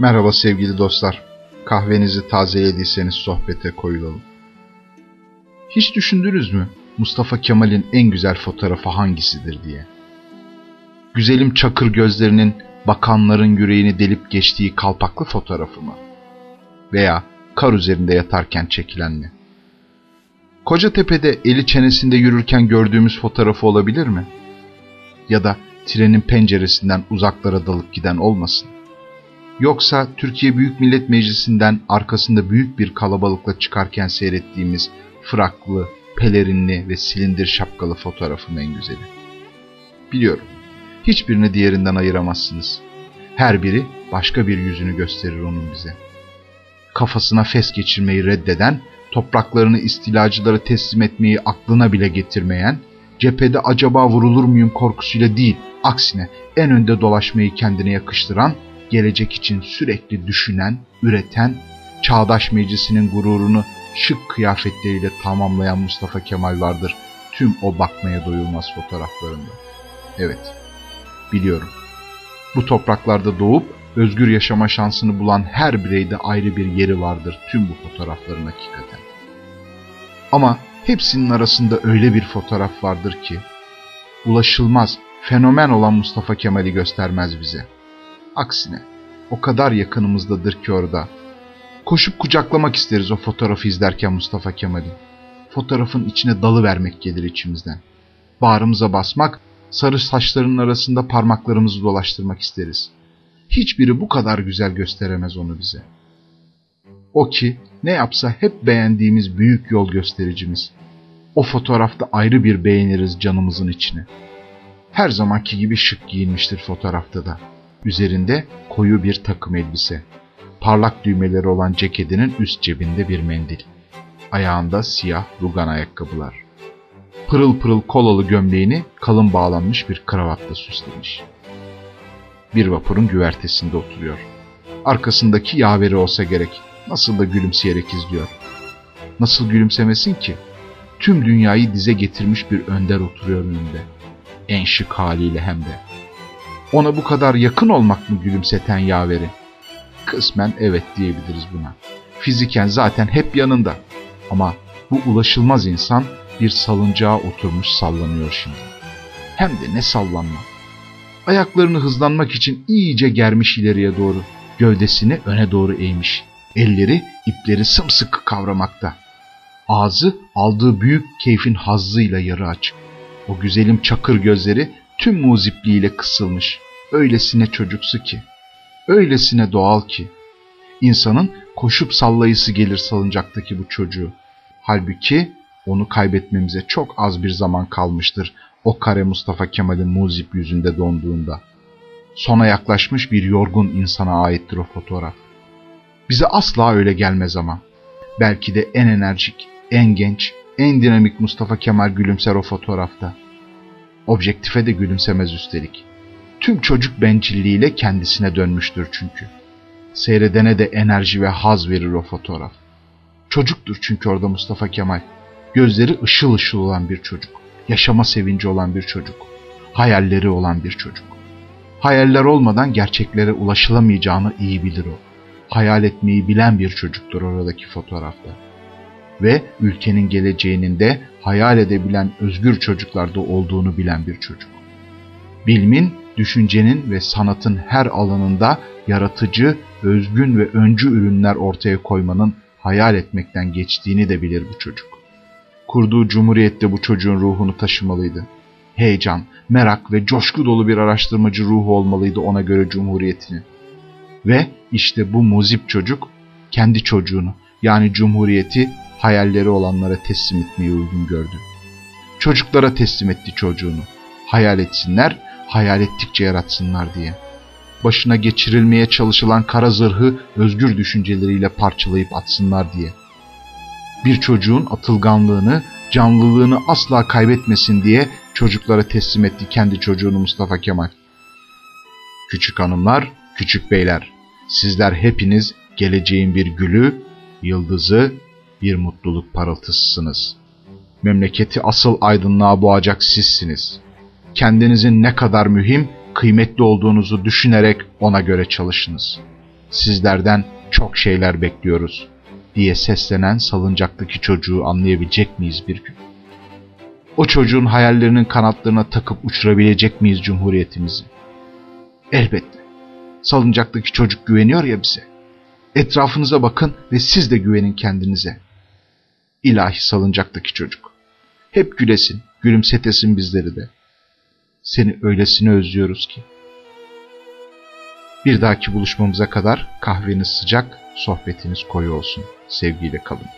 Merhaba sevgili dostlar. Kahvenizi tazelediyseniz sohbete koyulalım. Hiç düşündünüz mü Mustafa Kemal'in en güzel fotoğrafı hangisidir diye? Güzelim çakır gözlerinin bakanların yüreğini delip geçtiği kalpaklı fotoğrafı mı? Veya kar üzerinde yatarken çekilen mi? Kocatepe'de eli çenesinde yürürken gördüğümüz fotoğrafı olabilir mi? Ya da trenin penceresinden uzaklara dalıp giden olmasın? Yoksa Türkiye Büyük Millet Meclisi'nden arkasında büyük bir kalabalıkla çıkarken seyrettiğimiz fraklı, pelerinli ve silindir şapkalı fotoğrafım en güzeli. Biliyorum, hiçbirini diğerinden ayıramazsınız. Her biri başka bir yüzünü gösterir onun bize. Kafasına fes geçirmeyi reddeden, topraklarını istilacılara teslim etmeyi aklına bile getirmeyen, cephede acaba vurulur muyum korkusuyla değil, aksine en önde dolaşmayı kendine yakıştıran, gelecek için sürekli düşünen, üreten, çağdaş meclisinin gururunu şık kıyafetleriyle tamamlayan Mustafa Kemal vardır tüm o bakmaya doyulmaz fotoğraflarında. Evet, biliyorum. Bu topraklarda doğup özgür yaşama şansını bulan her bireyde ayrı bir yeri vardır tüm bu fotoğrafların hakikaten. Ama hepsinin arasında öyle bir fotoğraf vardır ki, ulaşılmaz, fenomen olan Mustafa Kemal'i göstermez bize. Aksine, o kadar yakınımızdadır ki orada, Koşup kucaklamak isteriz o fotoğrafı izlerken Mustafa Kemal'i. Fotoğrafın içine dalı vermek gelir içimizden. Bağrımıza basmak, sarı saçlarının arasında parmaklarımızı dolaştırmak isteriz. Hiçbiri bu kadar güzel gösteremez onu bize. O ki ne yapsa hep beğendiğimiz büyük yol göstericimiz. O fotoğrafta ayrı bir beğeniriz canımızın içine. Her zamanki gibi şık giyinmiştir fotoğrafta da. Üzerinde koyu bir takım elbise parlak düğmeleri olan ceketinin üst cebinde bir mendil. Ayağında siyah rugan ayakkabılar. Pırıl pırıl kolalı gömleğini kalın bağlanmış bir kravatla süslemiş. Bir vapurun güvertesinde oturuyor. Arkasındaki yaveri olsa gerek. Nasıl da gülümseyerek izliyor. Nasıl gülümsemesin ki? Tüm dünyayı dize getirmiş bir önder oturuyor önünde. En şık haliyle hem de. Ona bu kadar yakın olmak mı gülümseten yaveri? Kısmen evet diyebiliriz buna. Fiziken zaten hep yanında. Ama bu ulaşılmaz insan bir salıncağa oturmuş sallanıyor şimdi. Hem de ne sallanma. Ayaklarını hızlanmak için iyice germiş ileriye doğru. Gövdesini öne doğru eğmiş. Elleri ipleri sımsıkı kavramakta. Ağzı aldığı büyük keyfin hazzıyla yarı açık. O güzelim çakır gözleri tüm muzipliğiyle kısılmış. Öylesine çocuksu ki öylesine doğal ki. insanın koşup sallayısı gelir salıncaktaki bu çocuğu. Halbuki onu kaybetmemize çok az bir zaman kalmıştır o kare Mustafa Kemal'in muzip yüzünde donduğunda. Sona yaklaşmış bir yorgun insana aittir o fotoğraf. Bize asla öyle gelmez ama. Belki de en enerjik, en genç, en dinamik Mustafa Kemal gülümser o fotoğrafta. Objektife de gülümsemez üstelik. Tüm çocuk bencilliğiyle kendisine dönmüştür çünkü. Seyredene de enerji ve haz verir o fotoğraf. Çocuktur çünkü orada Mustafa Kemal. Gözleri ışıl ışıl olan bir çocuk. Yaşama sevinci olan bir çocuk. Hayalleri olan bir çocuk. Hayaller olmadan gerçeklere ulaşılamayacağını iyi bilir o. Hayal etmeyi bilen bir çocuktur oradaki fotoğrafta. Ve ülkenin geleceğinin de hayal edebilen özgür çocuklarda olduğunu bilen bir çocuk. Bilmin düşüncenin ve sanatın her alanında yaratıcı, özgün ve öncü ürünler ortaya koymanın hayal etmekten geçtiğini de bilir bu çocuk. Kurduğu cumhuriyette bu çocuğun ruhunu taşımalıydı. Heyecan, merak ve coşku dolu bir araştırmacı ruhu olmalıydı ona göre cumhuriyetini. Ve işte bu muzip çocuk kendi çocuğunu yani cumhuriyeti hayalleri olanlara teslim etmeyi uygun gördü. Çocuklara teslim etti çocuğunu. Hayal etsinler hayal ettikçe yaratsınlar diye. Başına geçirilmeye çalışılan kara zırhı özgür düşünceleriyle parçalayıp atsınlar diye. Bir çocuğun atılganlığını, canlılığını asla kaybetmesin diye çocuklara teslim etti kendi çocuğunu Mustafa Kemal. Küçük hanımlar, küçük beyler, sizler hepiniz geleceğin bir gülü, yıldızı, bir mutluluk parıltısısınız. Memleketi asıl aydınlığa boğacak sizsiniz kendinizin ne kadar mühim, kıymetli olduğunuzu düşünerek ona göre çalışınız. Sizlerden çok şeyler bekliyoruz diye seslenen salıncaktaki çocuğu anlayabilecek miyiz bir gün? O çocuğun hayallerinin kanatlarına takıp uçurabilecek miyiz Cumhuriyetimizi? Elbette. Salıncaktaki çocuk güveniyor ya bize. Etrafınıza bakın ve siz de güvenin kendinize. İlahi salıncaktaki çocuk. Hep gülesin, gülümsetesin bizleri de. Seni öylesine özlüyoruz ki. Bir dahaki buluşmamıza kadar kahveniz sıcak, sohbetiniz koyu olsun. Sevgiyle kalın.